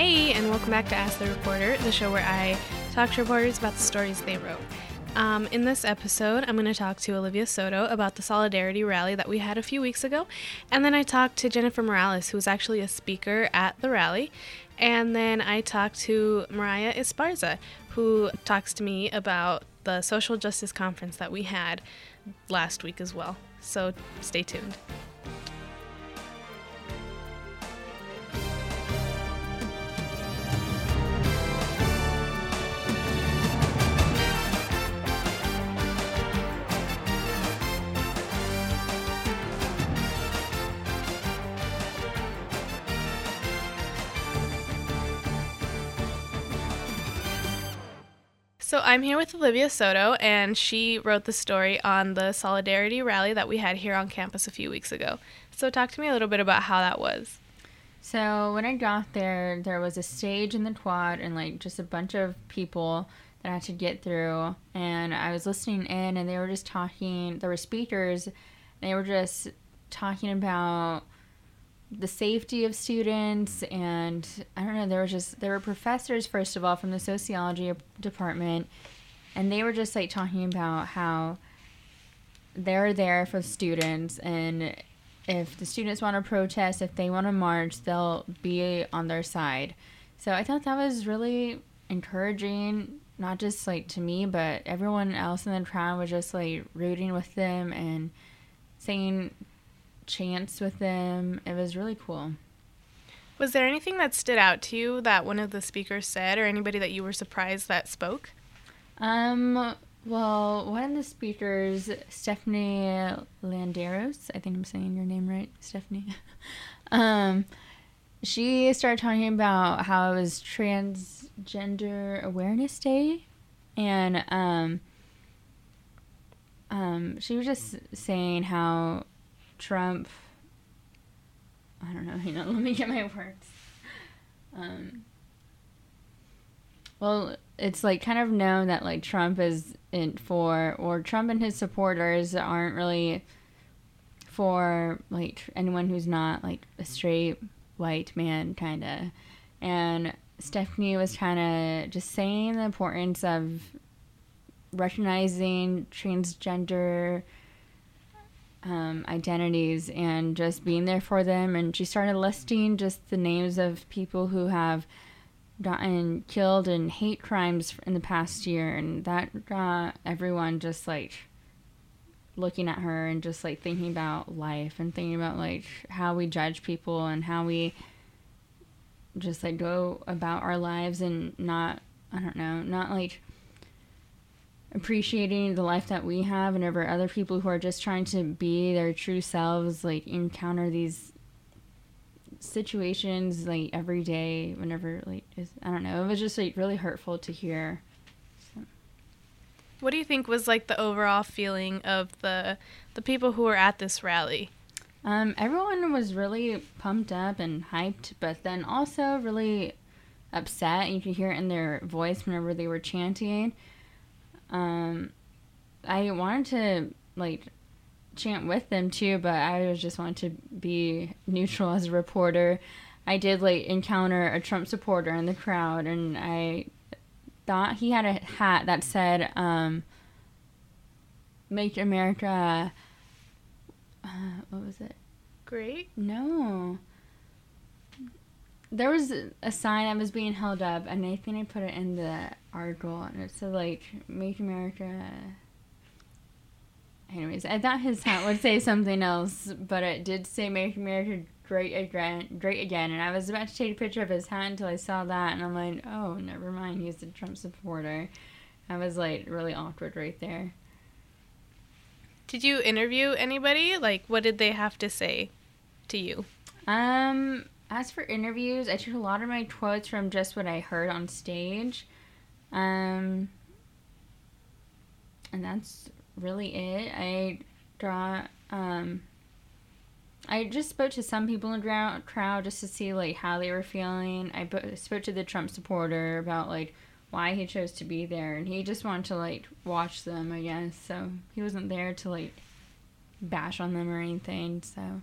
Hey, and welcome back to Ask the Reporter, the show where I talk to reporters about the stories they wrote. Um, in this episode, I'm going to talk to Olivia Soto about the Solidarity rally that we had a few weeks ago. And then I talked to Jennifer Morales, who was actually a speaker at the rally. And then I talked to Mariah Esparza, who talks to me about the social justice conference that we had last week as well. So stay tuned. So I'm here with Olivia Soto, and she wrote the story on the Solidarity rally that we had here on campus a few weeks ago. So talk to me a little bit about how that was. So when I got there, there was a stage in the quad and like just a bunch of people that I had to get through. And I was listening in, and they were just talking. There were speakers. They were just talking about the safety of students and i don't know there was just there were professors first of all from the sociology department and they were just like talking about how they're there for students and if the students want to protest if they want to march they'll be on their side. So i thought that was really encouraging not just like to me but everyone else in the crowd was just like rooting with them and saying chants with them. It was really cool. Was there anything that stood out to you that one of the speakers said, or anybody that you were surprised that spoke? Um. Well, one of the speakers, Stephanie Landeros, I think I'm saying your name right, Stephanie. um, she started talking about how it was Transgender Awareness Day, and um, um, she was just saying how Trump. I don't know. Hang on, let me get my words. Um. Well, it's like kind of known that like Trump is in for, or Trump and his supporters aren't really for like anyone who's not like a straight white man, kind of. And Stephanie was kind of just saying the importance of recognizing transgender um, identities and just being there for them. And she started listing just the names of people who have gotten killed in hate crimes in the past year. And that got everyone just like looking at her and just like thinking about life and thinking about like how we judge people and how we just like go about our lives and not, I don't know, not like appreciating the life that we have whenever other people who are just trying to be their true selves like encounter these situations like every day whenever like is, i don't know it was just like really hurtful to hear. So. what do you think was like the overall feeling of the the people who were at this rally? Um, everyone was really pumped up and hyped but then also really upset. You could hear it in their voice whenever they were chanting um, I wanted to like chant with them too, but I was just wanted to be neutral as a reporter. I did like encounter a Trump supporter in the crowd, and I thought he had a hat that said um, "Make America." Uh, what was it? Great. No there was a sign that was being held up, and I think I put it in the article, and it said like "Make America." Anyways, I thought his hat would say something else, but it did say "Make America Great Again," great again, and I was about to take a picture of his hat until I saw that, and I'm like, "Oh, never mind. He's a Trump supporter." I was like really awkward right there. Did you interview anybody? Like, what did they have to say to you? Um, as for interviews, I took a lot of my quotes from just what I heard on stage. Um, and that's really it. I draw, um, I just spoke to some people in the crowd just to see like how they were feeling. I spoke to the Trump supporter about like why he chose to be there, and he just wanted to like watch them, I guess. So he wasn't there to like bash on them or anything. So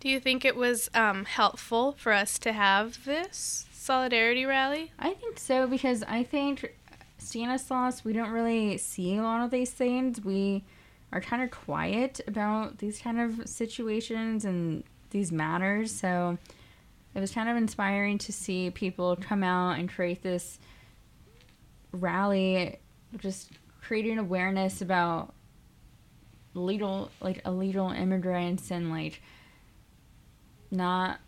Do you think it was um, helpful for us to have this solidarity rally? I think so because I think Stanislaus, we don't really see a lot of these things. We are kind of quiet about these kind of situations and these matters. So it was kind of inspiring to see people come out and create this rally, just creating awareness about legal, like illegal immigrants and like not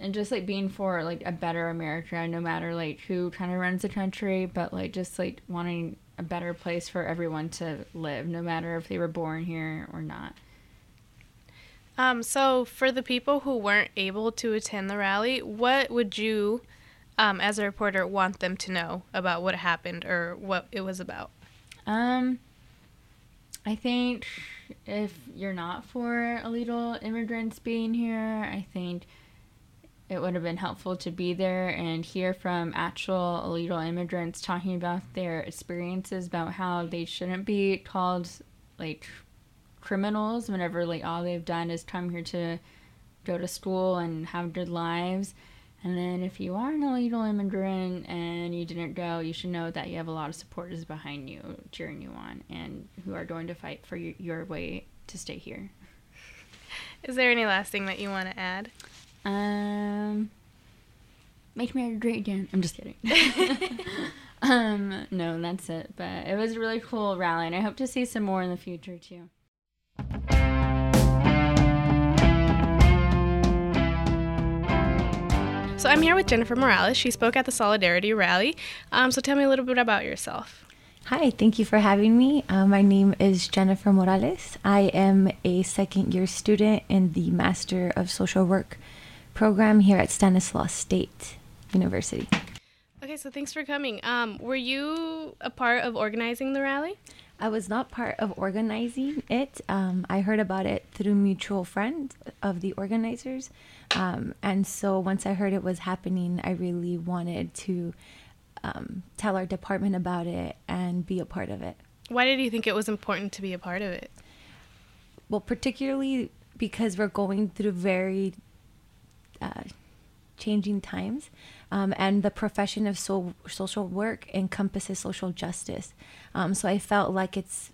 and just like being for like a better America, no matter like who kind of runs the country, but like just like wanting a better place for everyone to live, no matter if they were born here or not. Um, so for the people who weren't able to attend the rally, what would you, um, as a reporter, want them to know about what happened or what it was about? Um, I think if you're not for illegal immigrants being here, I think it would have been helpful to be there and hear from actual illegal immigrants talking about their experiences about how they shouldn't be called like criminals whenever like all they've done is come here to go to school and have good lives. And then if you are an illegal immigrant and you didn't go, you should know that you have a lot of supporters behind you cheering you on and who are going to fight for your, your way to stay here. Is there any last thing that you want to add? Um, make me a great again. I'm just kidding. um, no, that's it. But it was a really cool rally, and I hope to see some more in the future too. So I'm here with Jennifer Morales. She spoke at the Solidarity Rally. Um, so tell me a little bit about yourself. Hi, thank you for having me. Uh, my name is Jennifer Morales. I am a second year student in the Master of Social Work program here at Stanislaus State University. Okay, so thanks for coming. Um, were you a part of organizing the rally? I was not part of organizing it. Um, I heard about it through mutual friends of the organizers. Um, and so once I heard it was happening, I really wanted to um, tell our department about it and be a part of it. Why did you think it was important to be a part of it? Well, particularly because we're going through very uh, changing times. Um, and the profession of so- social work encompasses social justice. Um, so I felt like it's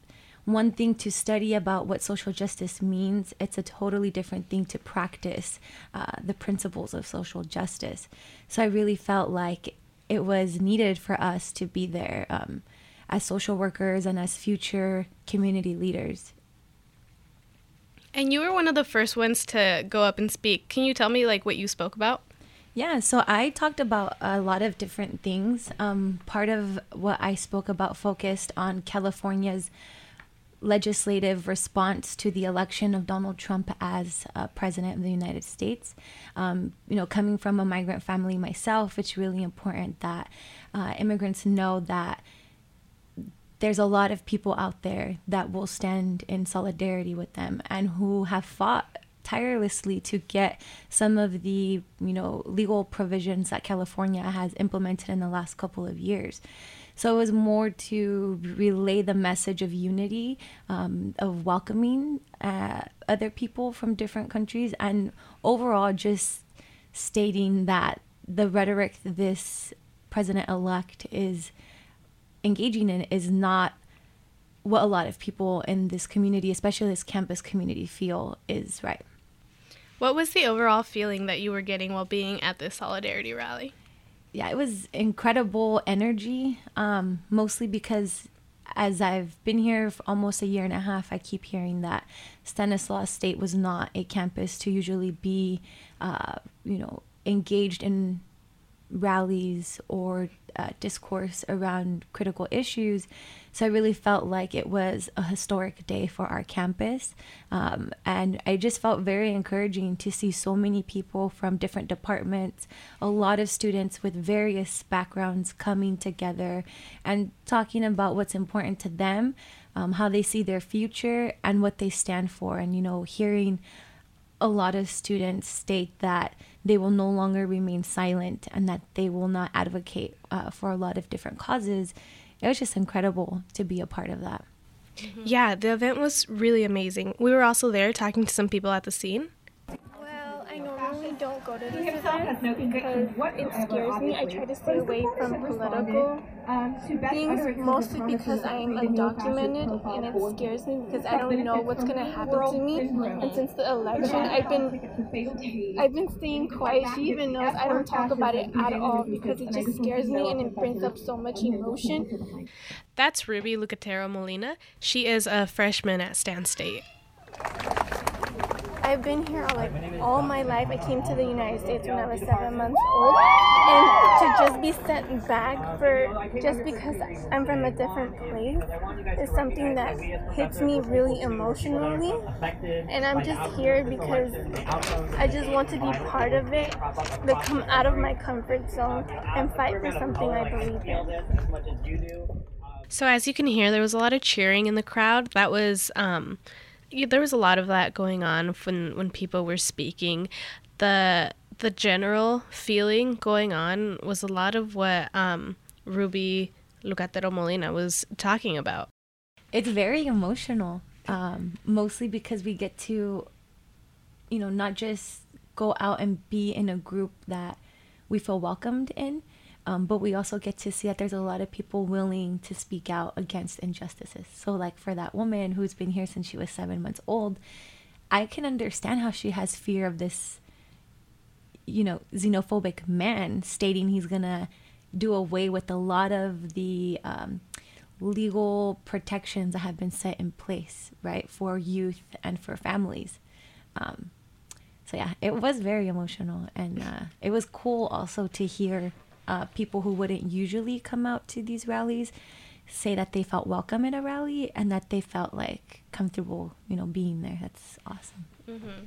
one thing to study about what social justice means, it's a totally different thing to practice uh, the principles of social justice. So I really felt like it was needed for us to be there um, as social workers and as future community leaders. And you were one of the first ones to go up and speak. Can you tell me like what you spoke about? Yeah, so I talked about a lot of different things. Um, part of what I spoke about focused on California's legislative response to the election of Donald Trump as uh, president of the United States. Um, you know, coming from a migrant family myself, it's really important that uh, immigrants know that there's a lot of people out there that will stand in solidarity with them and who have fought tirelessly to get some of the you know legal provisions that California has implemented in the last couple of years. So it was more to relay the message of unity, um, of welcoming uh, other people from different countries, and overall just stating that the rhetoric this president elect is engaging in is not what a lot of people in this community, especially this campus community, feel is right. What was the overall feeling that you were getting while being at this solidarity rally? Yeah, it was incredible energy, um, mostly because as I've been here for almost a year and a half, I keep hearing that Stanislaus State was not a campus to usually be, uh, you know, engaged in rallies or uh, discourse around critical issues. So I really felt like it was a historic day for our campus. Um, and I just felt very encouraging to see so many people from different departments, a lot of students with various backgrounds coming together and talking about what's important to them, um, how they see their future, and what they stand for. And, you know, hearing a lot of students state that they will no longer remain silent and that they will not advocate uh, for a lot of different causes. It was just incredible to be a part of that. Yeah, the event was really amazing. We were also there talking to some people at the scene. Well, don't go to these events because it scares me. I try to stay away from political things, mostly because I am undocumented and it scares me because I don't know what's gonna happen to me. And since the election, I've been I've been staying quiet. She even knows I don't talk about it at all because it just scares me and it brings up so much emotion. That's Ruby Lucatero Molina. She is a freshman at Stan State. I've been here like all my life. I came to the United States when I was seven months old, and to just be sent back for just because I'm from a different place is something that hits me really emotionally. And I'm just here because I just want to be part of it, to come out of my comfort zone and fight for something I believe in. So as you can hear, there was a lot of cheering in the crowd. That was um, there was a lot of that going on when when people were speaking. The the general feeling going on was a lot of what um, Ruby Lucatero Molina was talking about. It's very emotional, um, mostly because we get to, you know, not just go out and be in a group that we feel welcomed in, um, but we also get to see that there's a lot of people willing to speak out against injustices. So, like for that woman who's been here since she was seven months old, I can understand how she has fear of this, you know, xenophobic man stating he's gonna do away with a lot of the um, legal protections that have been set in place, right, for youth and for families. Um, so yeah, it was very emotional, and uh, it was cool also to hear uh, people who wouldn't usually come out to these rallies say that they felt welcome in a rally and that they felt like comfortable, you know, being there. That's awesome. Mm-hmm.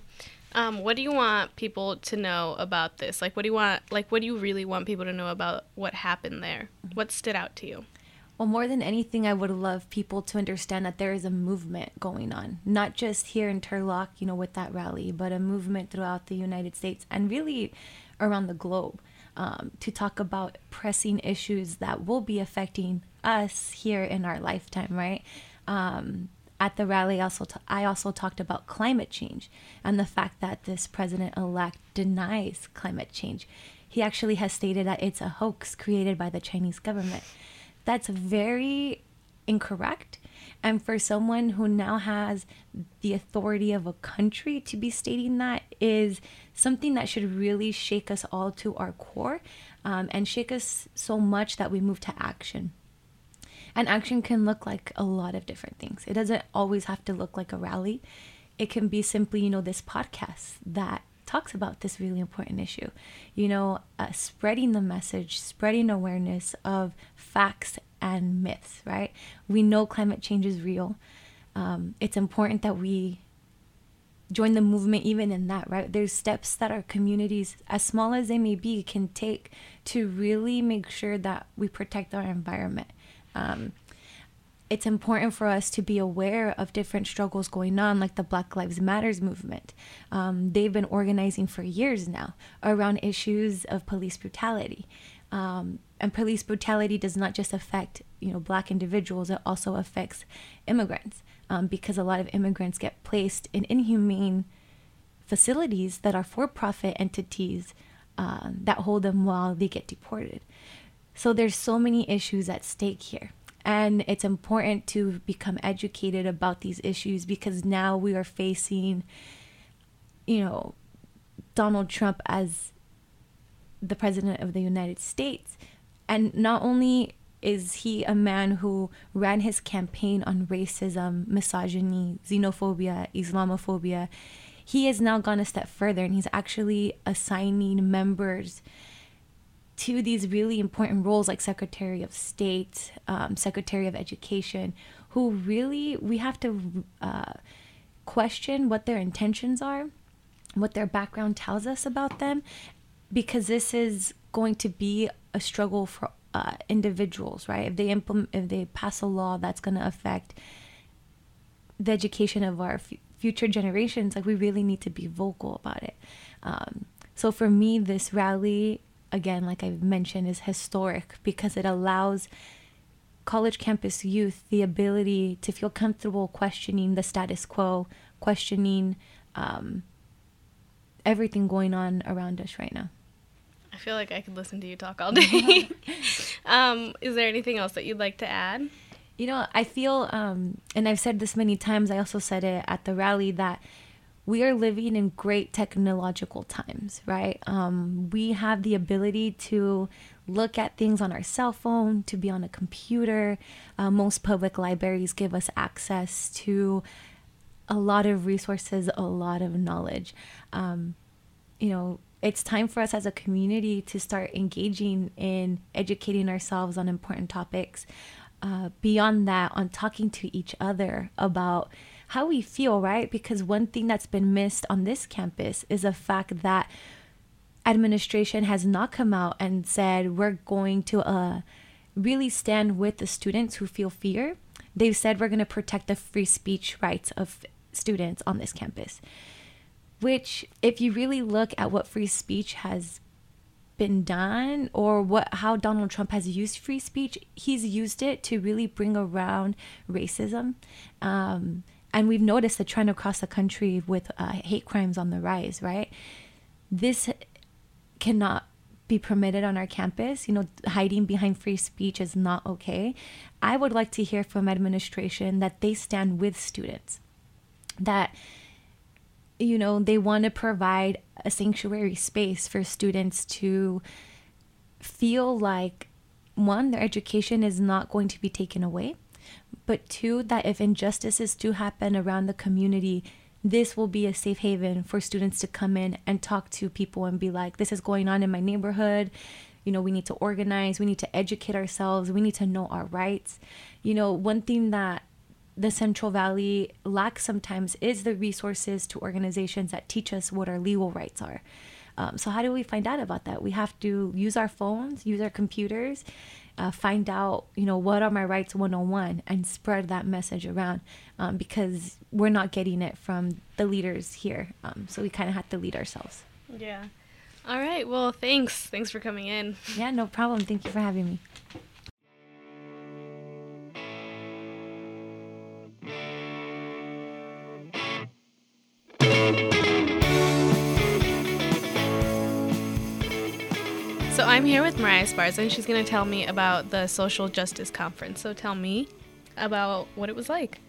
Um, what do you want people to know about this? Like, what do you want? Like, what do you really want people to know about what happened there? Mm-hmm. What stood out to you? Well, more than anything, I would love people to understand that there is a movement going on, not just here in Turlock, you know, with that rally, but a movement throughout the United States and really around the globe um, to talk about pressing issues that will be affecting us here in our lifetime, right? Um, at the rally, also t- I also talked about climate change and the fact that this president elect denies climate change. He actually has stated that it's a hoax created by the Chinese government. That's very incorrect. And for someone who now has the authority of a country to be stating that is something that should really shake us all to our core um, and shake us so much that we move to action. And action can look like a lot of different things. It doesn't always have to look like a rally. It can be simply, you know, this podcast that talks about this really important issue. You know, uh, spreading the message, spreading awareness of facts and myths, right? We know climate change is real. Um, it's important that we join the movement even in that, right? There's steps that our communities, as small as they may be, can take to really make sure that we protect our environment. Um, it's important for us to be aware of different struggles going on, like the Black Lives Matters movement. Um, they've been organizing for years now around issues of police brutality. Um, and police brutality does not just affect you know black individuals; it also affects immigrants um, because a lot of immigrants get placed in inhumane facilities that are for-profit entities uh, that hold them while they get deported. So there's so many issues at stake here. And it's important to become educated about these issues because now we are facing, you know, Donald Trump as the president of the United States. And not only is he a man who ran his campaign on racism, misogyny, xenophobia, Islamophobia, he has now gone a step further and he's actually assigning members to these really important roles like Secretary of State, um, Secretary of Education, who really we have to uh, question what their intentions are, what their background tells us about them, because this is going to be a struggle for uh, individuals, right? If they implement, if they pass a law that's going to affect the education of our f- future generations, like we really need to be vocal about it. Um, so for me, this rally, again, like I mentioned, is historic because it allows college campus youth the ability to feel comfortable questioning the status quo, questioning um, everything going on around us right now. I feel like I could listen to you talk all day. um, is there anything else that you'd like to add? You know, I feel, um, and I've said this many times, I also said it at the rally, that we are living in great technological times, right? Um, we have the ability to look at things on our cell phone, to be on a computer. Uh, most public libraries give us access to a lot of resources, a lot of knowledge. Um, you know, it's time for us as a community to start engaging in educating ourselves on important topics. Uh, beyond that, on talking to each other about how we feel, right? Because one thing that's been missed on this campus is the fact that administration has not come out and said we're going to uh, really stand with the students who feel fear. They've said we're going to protect the free speech rights of students on this campus which if you really look at what free speech has been done or what how Donald Trump has used free speech, he's used it to really bring around racism. Um, and we've noticed the trend across the country with uh, hate crimes on the rise, right? This cannot be permitted on our campus. You know, hiding behind free speech is not okay. I would like to hear from administration that they stand with students, that you know, they want to provide a sanctuary space for students to feel like one, their education is not going to be taken away, but two, that if injustices do happen around the community, this will be a safe haven for students to come in and talk to people and be like, this is going on in my neighborhood. You know, we need to organize, we need to educate ourselves, we need to know our rights. You know, one thing that the Central Valley lacks sometimes is the resources to organizations that teach us what our legal rights are. Um, so how do we find out about that? We have to use our phones, use our computers, uh, find out, you know, what are my rights 101 and spread that message around um, because we're not getting it from the leaders here. Um, so we kind of have to lead ourselves. Yeah. All right. Well, thanks. Thanks for coming in. Yeah, no problem. Thank you for having me. Here with Mariah Esparza, and she's going to tell me about the Social Justice Conference. So tell me about what it was like.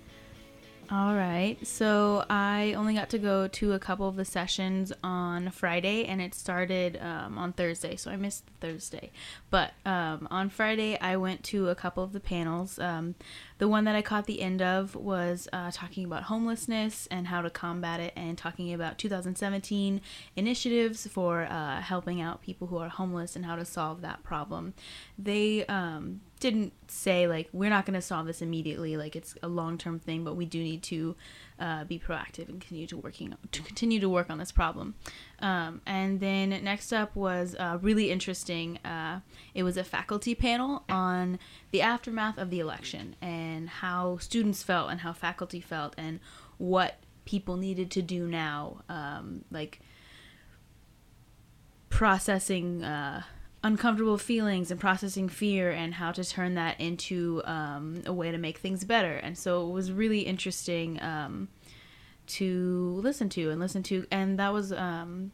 All right. So I only got to go to a couple of the sessions on Friday, and it started um, on Thursday. So I missed Thursday. But um, on Friday, I went to a couple of the panels. Um, the one that I caught the end of was uh, talking about homelessness and how to combat it, and talking about 2017 initiatives for uh, helping out people who are homeless and how to solve that problem. They um, didn't say like we're not going to solve this immediately like it's a long-term thing but we do need to uh, be proactive and continue to working to continue to work on this problem. Um, and then next up was uh, really interesting uh, it was a faculty panel on the aftermath of the election and how students felt and how faculty felt and what people needed to do now um, like processing uh, uncomfortable feelings and processing fear and how to turn that into um, a way to make things better. And so it was really interesting um, to listen to and listen to. And that was um,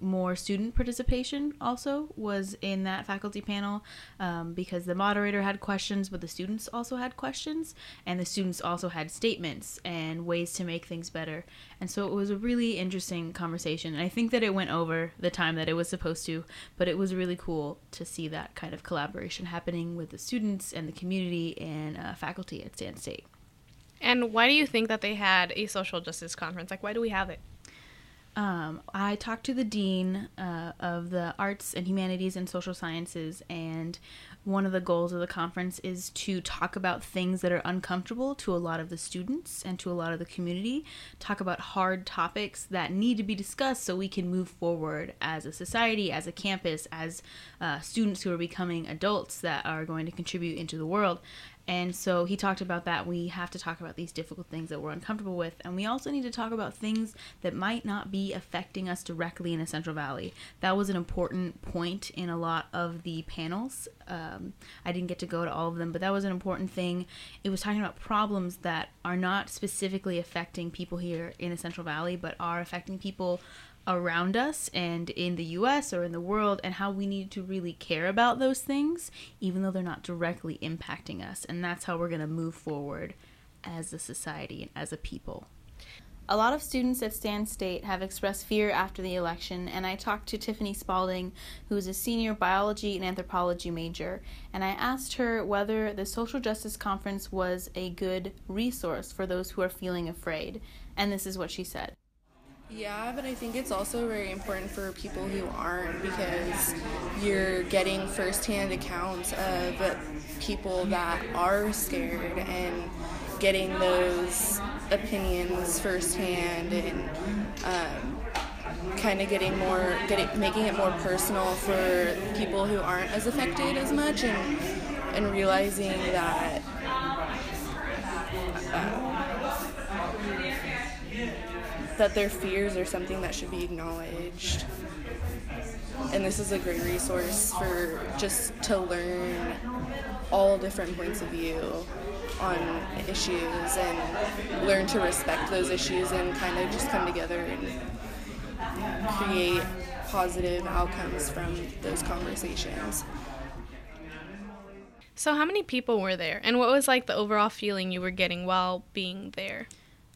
more student participation also was in that faculty panel um, because the moderator had questions but the students also had questions and the students also had statements and ways to make things better. And so it was a really interesting conversation and i think that it went over the time that it was supposed to but it was really cool to see that kind of collaboration happening with the students and the community and uh, faculty at stan state. And why do you think that they had a social justice conference? Like why do we have it um, I talked to the dean uh, of the arts and humanities and social sciences, and one of the goals of the conference is to talk about things that are uncomfortable to a lot of the students and to a lot of the community. Talk about hard topics that need to be discussed so we can move forward as a society, as a campus, as uh, students who are becoming adults that are going to contribute into the world. And so he talked about that. We have to talk about these difficult things that we're uncomfortable with. And we also need to talk about things that might not be affecting us directly in the Central Valley. That was an important point in a lot of the panels. Um, I didn't get to go to all of them, but that was an important thing. It was talking about problems that are not specifically affecting people here in the Central Valley, but are affecting people around us and in the US or in the world, and how we need to really care about those things, even though they're not directly impacting us. And that's how we're going to move forward as a society and as a people. A lot of students at Stan State have expressed fear after the election, and I talked to Tiffany Spalding, who is a senior biology and anthropology major, and I asked her whether the Social Justice Conference was a good resource for those who are feeling afraid. And this is what she said. Yeah, but I think it's also very important for people who aren't because you're getting firsthand accounts of people that are scared and getting those opinions firsthand and um, kind of getting more getting making it more personal for people who aren't as affected as much and and realizing that that their fears are something that should be acknowledged and this is a great resource for just to learn all different points of view on issues and learn to respect those issues and kind of just come together and create positive outcomes from those conversations. So, how many people were there, and what was like the overall feeling you were getting while being there?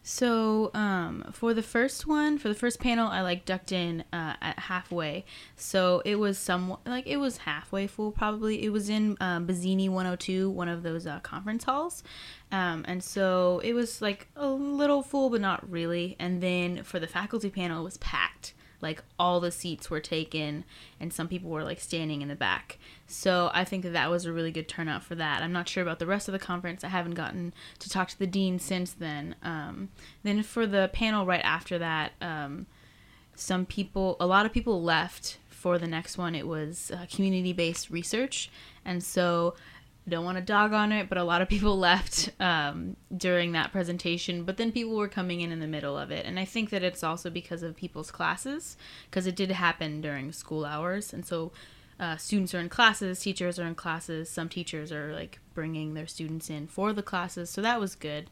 So, um, for the first one, for the first panel, I like ducked in uh, at halfway. So it was somewhat like it was halfway full, probably. It was in um, Bizzini 102, one of those uh, conference halls. Um, and so it was like a little full, but not really. And then for the faculty panel, it was packed like all the seats were taken and some people were like standing in the back. So i think that that was a really good turnout for that. I'm not sure about the rest of the conference. I haven't gotten to talk to the dean since then. Um, then for the panel right after that um, some people a lot of people left for the next one. It was uh, community-based research. And so don't want to dog on it, but a lot of people left um, during that presentation. But then people were coming in in the middle of it, and I think that it's also because of people's classes, because it did happen during school hours, and so uh, students are in classes, teachers are in classes. Some teachers are like bringing their students in for the classes, so that was good.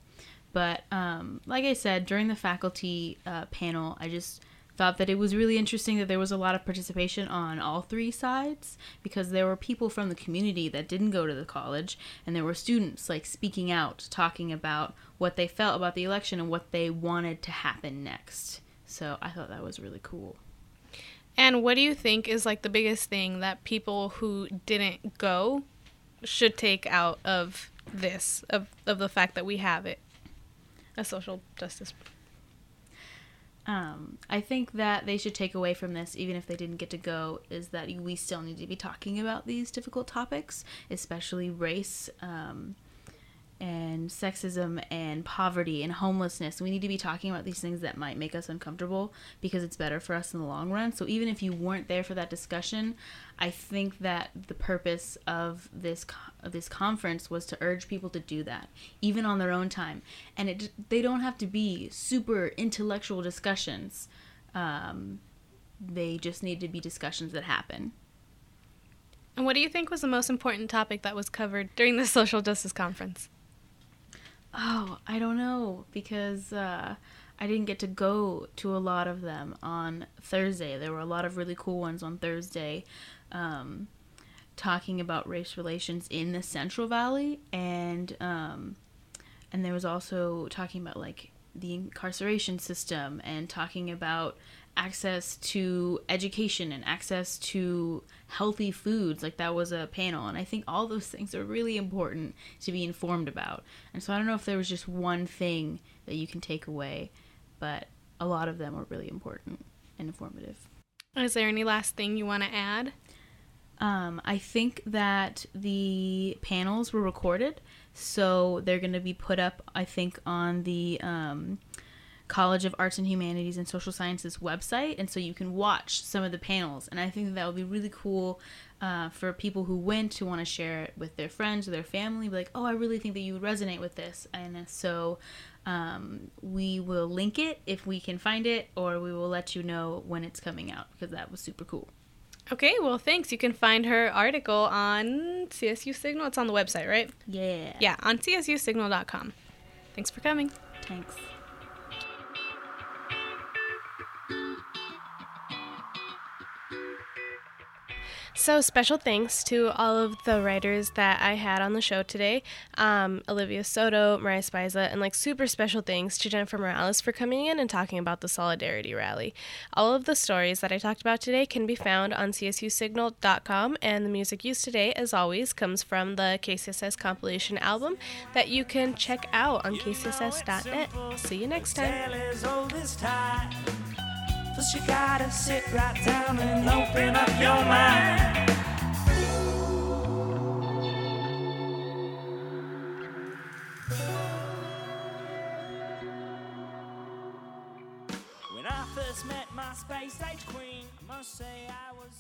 But um, like I said, during the faculty uh, panel, I just thought that it was really interesting that there was a lot of participation on all three sides because there were people from the community that didn't go to the college and there were students like speaking out talking about what they felt about the election and what they wanted to happen next. So i thought that was really cool. And what do you think is like the biggest thing that people who didn't go should take out of this of, of the fact that we have it? A social justice um, I think that they should take away from this, even if they didn't get to go, is that we still need to be talking about these difficult topics, especially race. Um, and sexism and poverty and homelessness. We need to be talking about these things that might make us uncomfortable because it's better for us in the long run. So even if you weren't there for that discussion, I think that the purpose of this of this conference was to urge people to do that, even on their own time. And it they don't have to be super intellectual discussions. Um, they just need to be discussions that happen. And what do you think was the most important topic that was covered during the social justice conference? Oh, I don't know because uh, I didn't get to go to a lot of them on Thursday. There were a lot of really cool ones on Thursday, um, talking about race relations in the Central Valley, and um, and there was also talking about like the incarceration system and talking about access to education and access to healthy foods like that was a panel. And i think all those things are really important to be informed about. And so i don't know if there was just one thing that you can take away but a lot of them are really important and informative. Is there any last thing you want to add? Um, i think that the panels were recorded so they're going to be put up i think on the um, College of Arts and Humanities and Social Sciences website, and so you can watch some of the panels. And I think that, that would be really cool uh, for people who went to want to share it with their friends or their family. Be like, oh, I really think that you would resonate with this, and so um, we will link it if we can find it, or we will let you know when it's coming out because that was super cool. Okay, well, thanks. You can find her article on CSU Signal. It's on the website, right? Yeah. Yeah, on csusignal.com. Thanks for coming. Thanks. So, special thanks to all of the writers that I had on the show today um, Olivia Soto, Mariah Esparza, and like super special thanks to Jennifer Morales for coming in and talking about the Solidarity Rally. All of the stories that I talked about today can be found on csusignal.com, and the music used today, as always, comes from the KCSS compilation album that you can check out on kcss.net. See you next time. First you gotta sit right down and open up your mind. When I first met my space age queen, I must say I was